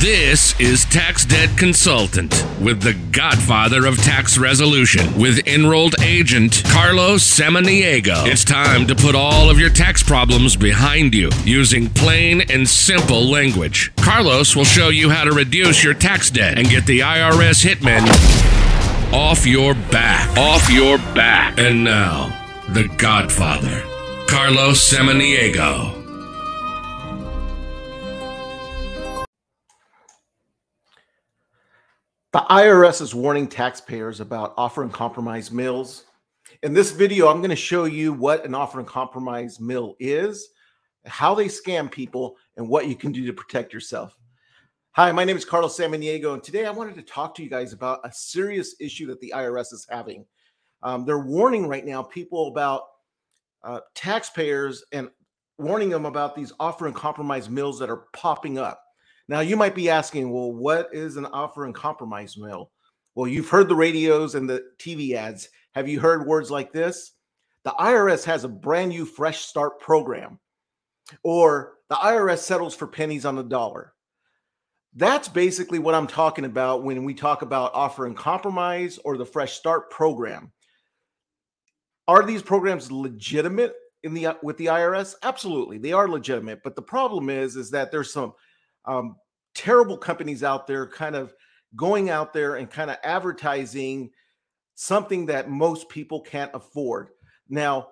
This is Tax Debt Consultant with the godfather of tax resolution with enrolled agent Carlos Samaniego. It's time to put all of your tax problems behind you using plain and simple language. Carlos will show you how to reduce your tax debt and get the IRS hitmen off your back. Off your back. And now, the godfather, Carlos Samaniego. The IRS is warning taxpayers about offer and compromise mills. In this video, I'm going to show you what an offer and compromise mill is, how they scam people, and what you can do to protect yourself. Hi, my name is Carlos Samaniego, and today I wanted to talk to you guys about a serious issue that the IRS is having. Um, they're warning right now people about uh, taxpayers and warning them about these offer and compromise mills that are popping up. Now, you might be asking, well, what is an offer and compromise mill? Well, you've heard the radios and the TV ads. Have you heard words like this? The IRS has a brand new fresh start program, or the IRS settles for pennies on the dollar. That's basically what I'm talking about when we talk about offer and compromise or the fresh start program. Are these programs legitimate in the with the IRS? Absolutely, they are legitimate. But the problem is, is that there's some um, terrible companies out there kind of going out there and kind of advertising something that most people can't afford. Now,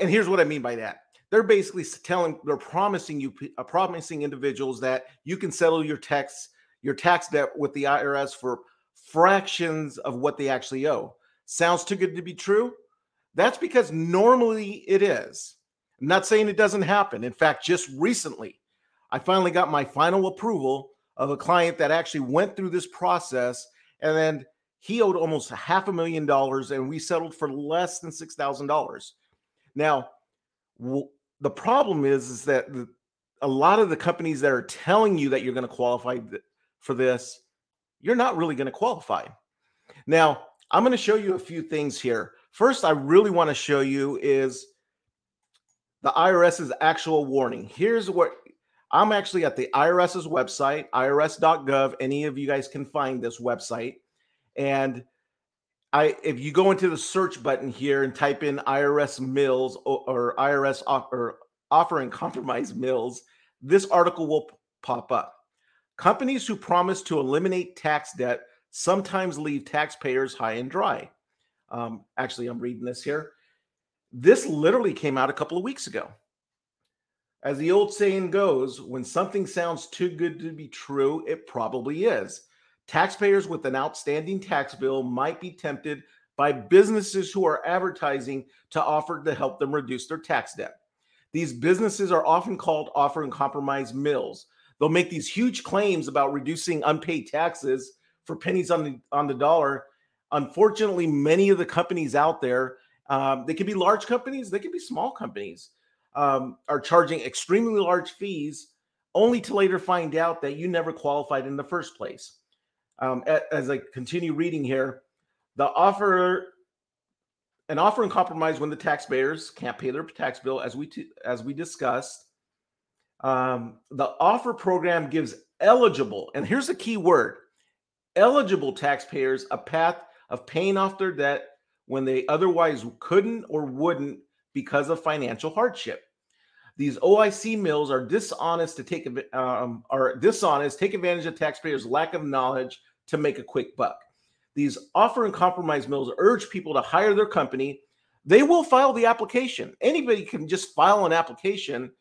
and here's what I mean by that. They're basically telling, they're promising you, uh, promising individuals that you can settle your tax, your tax debt with the IRS for fractions of what they actually owe. Sounds too good to be true? That's because normally it is. I'm not saying it doesn't happen. In fact, just recently, I finally got my final approval of a client that actually went through this process and then he owed almost half a million dollars and we settled for less than $6,000. Now, w- the problem is is that the, a lot of the companies that are telling you that you're going to qualify th- for this, you're not really going to qualify. Now, I'm going to show you a few things here. First, I really want to show you is the IRS's actual warning. Here's what I'm actually at the IRS's website, irs.gov. Any of you guys can find this website. And I if you go into the search button here and type in IRS mills or, or IRS or offering compromise mills, this article will pop up. Companies who promise to eliminate tax debt sometimes leave taxpayers high and dry. Um, actually, I'm reading this here. This literally came out a couple of weeks ago. As the old saying goes, when something sounds too good to be true, it probably is. Taxpayers with an outstanding tax bill might be tempted by businesses who are advertising to offer to help them reduce their tax debt. These businesses are often called offer and compromise mills. They'll make these huge claims about reducing unpaid taxes for pennies on the on the dollar. Unfortunately, many of the companies out there, um, they can be large companies, they can be small companies um, are charging extremely large fees only to later find out that you never qualified in the first place. Um, as I continue reading here, the offer, an offer and compromise when the taxpayers can't pay their tax bill, as we t- as we discussed. Um, the offer program gives eligible, and here's the key word: eligible taxpayers a path of paying off their debt when they otherwise couldn't or wouldn't because of financial hardship. These OIC mills are dishonest to take um, are dishonest, take advantage of taxpayers' lack of knowledge to make a quick buck. These offer and compromise mills urge people to hire their company. They will file the application. Anybody can just file an application,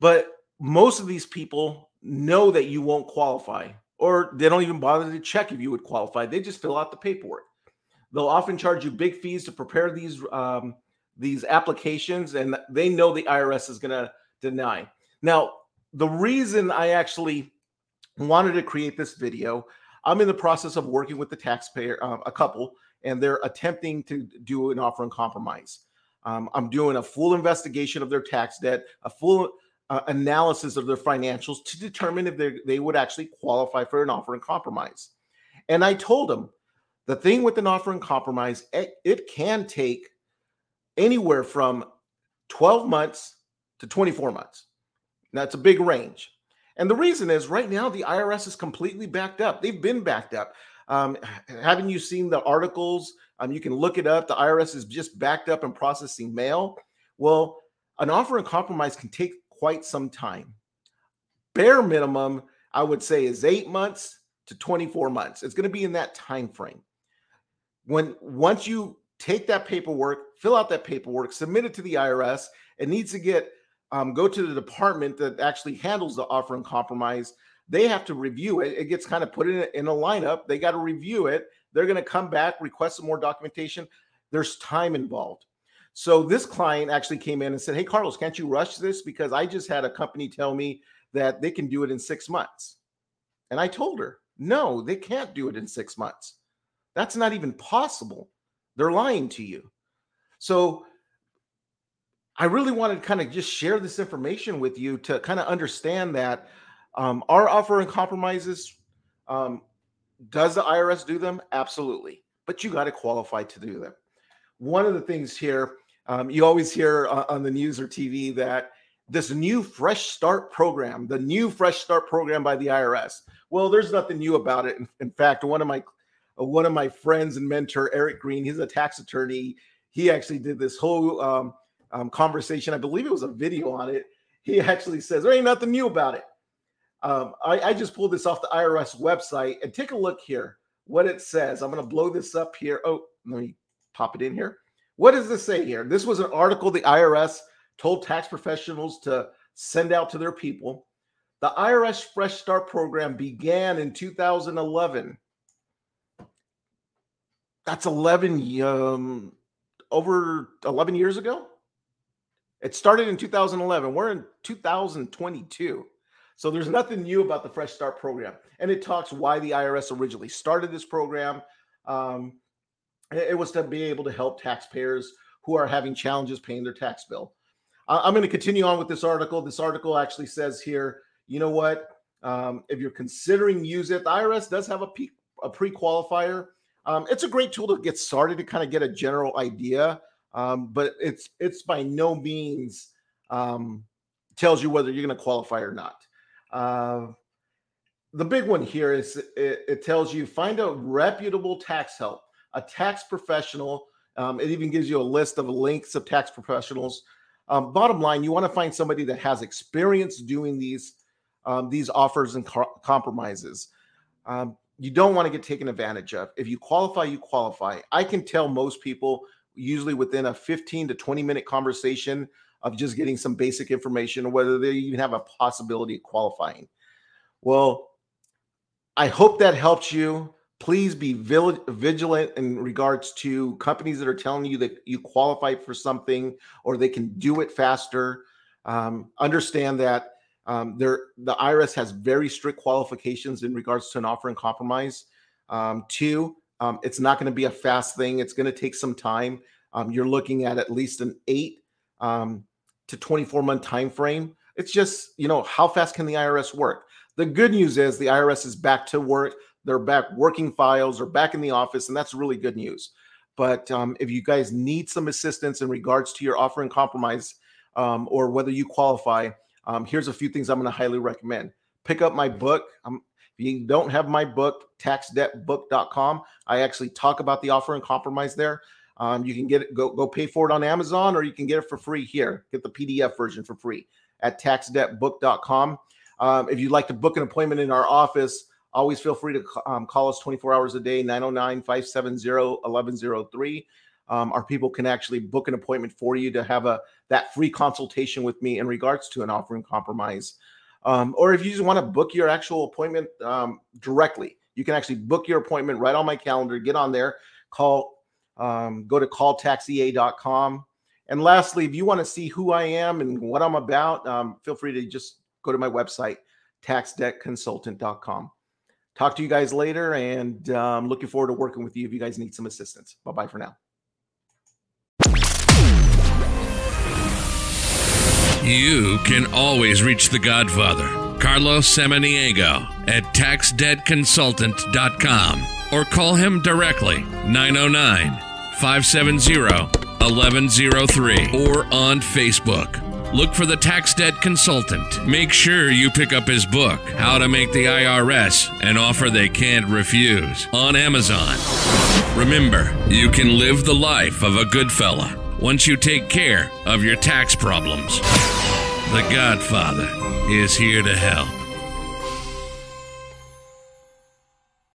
but most of these people know that you won't qualify, or they don't even bother to check if you would qualify. They just fill out the paperwork. They'll often charge you big fees to prepare these um, these applications and they know the IRS is going to deny. Now, the reason I actually wanted to create this video, I'm in the process of working with the taxpayer, uh, a couple, and they're attempting to do an offer and compromise. Um, I'm doing a full investigation of their tax debt, a full uh, analysis of their financials to determine if they would actually qualify for an offer and compromise. And I told them the thing with an offer and compromise, it, it can take anywhere from 12 months to 24 months. That's a big range. And the reason is right now the IRS is completely backed up. They've been backed up. Um, haven't you seen the articles? Um, you can look it up. The IRS is just backed up and processing mail. Well, an offer and compromise can take quite some time. Bare minimum, I would say, is eight months to 24 months. It's going to be in that time frame. When once you take that paperwork, fill out that paperwork, submit it to the IRS, it needs to get um, go to the department that actually handles the offer and compromise. They have to review it. It gets kind of put in a, in a lineup. They got to review it. They're going to come back, request some more documentation. There's time involved. So this client actually came in and said, "Hey, Carlos, can't you rush this? Because I just had a company tell me that they can do it in six months." And I told her, "No, they can't do it in six months. That's not even possible. They're lying to you." So I really wanted to kind of just share this information with you to kind of understand that um, our offer and compromises. Um, does the IRS do them? Absolutely, but you got to qualify to do them. One of the things here, um, you always hear uh, on the news or TV that this new Fresh Start program, the new Fresh Start program by the IRS. Well, there's nothing new about it. In, in fact, one of my one of my friends and mentor, Eric Green, he's a tax attorney. He actually did this whole um, um, conversation. I believe it was a video on it. He actually says there ain't nothing new about it. Um, I, I, just pulled this off the IRS website and take a look here what it says. I'm going to blow this up here. Oh, let me pop it in here. What does this say here? This was an article the IRS told tax professionals to send out to their people. The IRS Fresh Start program began in 2011. That's 11 um, over 11 years ago. It started in 2011. We're in 2022. So there's nothing new about the Fresh Start program. And it talks why the IRS originally started this program. Um, it was to be able to help taxpayers who are having challenges paying their tax bill. I'm going to continue on with this article. This article actually says here, you know what? Um, if you're considering use it, the IRS does have a, a pre-qualifier. Um, it's a great tool to get started to kind of get a general idea, um, but it's it's by no means um, tells you whether you're going to qualify or not. Uh, the big one here is it, it, tells you find a reputable tax help, a tax professional. Um, it even gives you a list of links of tax professionals. Um, bottom line, you want to find somebody that has experience doing these um, these offers and co- compromises. Um, you don't want to get taken advantage of. If you qualify, you qualify. I can tell most people usually within a 15 to 20 minute conversation of just getting some basic information or whether they even have a possibility of qualifying. Well, I hope that helps you. Please be vigilant in regards to companies that are telling you that you qualify for something or they can do it faster. Um, understand that um, there, the IRS has very strict qualifications in regards to an offer and compromise. Um, two, um, it's not going to be a fast thing. It's going to take some time. Um, you're looking at at least an eight um, to 24 month time frame. It's just, you know, how fast can the IRS work? The good news is the IRS is back to work. They're back working files, they're back in the office, and that's really good news. But um, if you guys need some assistance in regards to your offer and compromise or whether you qualify, um, here's a few things I'm going to highly recommend. Pick up my book. Um, if you don't have my book, taxdebtbook.com, I actually talk about the offer and compromise there. Um, you can get it, go, go pay for it on Amazon or you can get it for free here. Get the PDF version for free at taxdebtbook.com. Um, if you'd like to book an appointment in our office, always feel free to um, call us 24 hours a day, 909 570 1103. Um, our people can actually book an appointment for you to have a that free consultation with me in regards to an offering compromise. Um, or if you just want to book your actual appointment um, directly, you can actually book your appointment right on my calendar. Get on there, call um, go to calltaxea.com. And lastly, if you want to see who I am and what I'm about, um, feel free to just go to my website, taxdebtconsultant.com. Talk to you guys later and um, looking forward to working with you if you guys need some assistance. Bye bye for now. You can always reach the Godfather, Carlos Samaniego, at taxdebtconsultant.com or call him directly, 909 570 1103 or on Facebook. look for the Tax Debt Consultant. Make sure you pick up his book, How to Make the IRS an Offer They Can't Refuse, on Amazon. Remember, you can live the life of a good fella once you take care of your tax problems. The Godfather is here to help.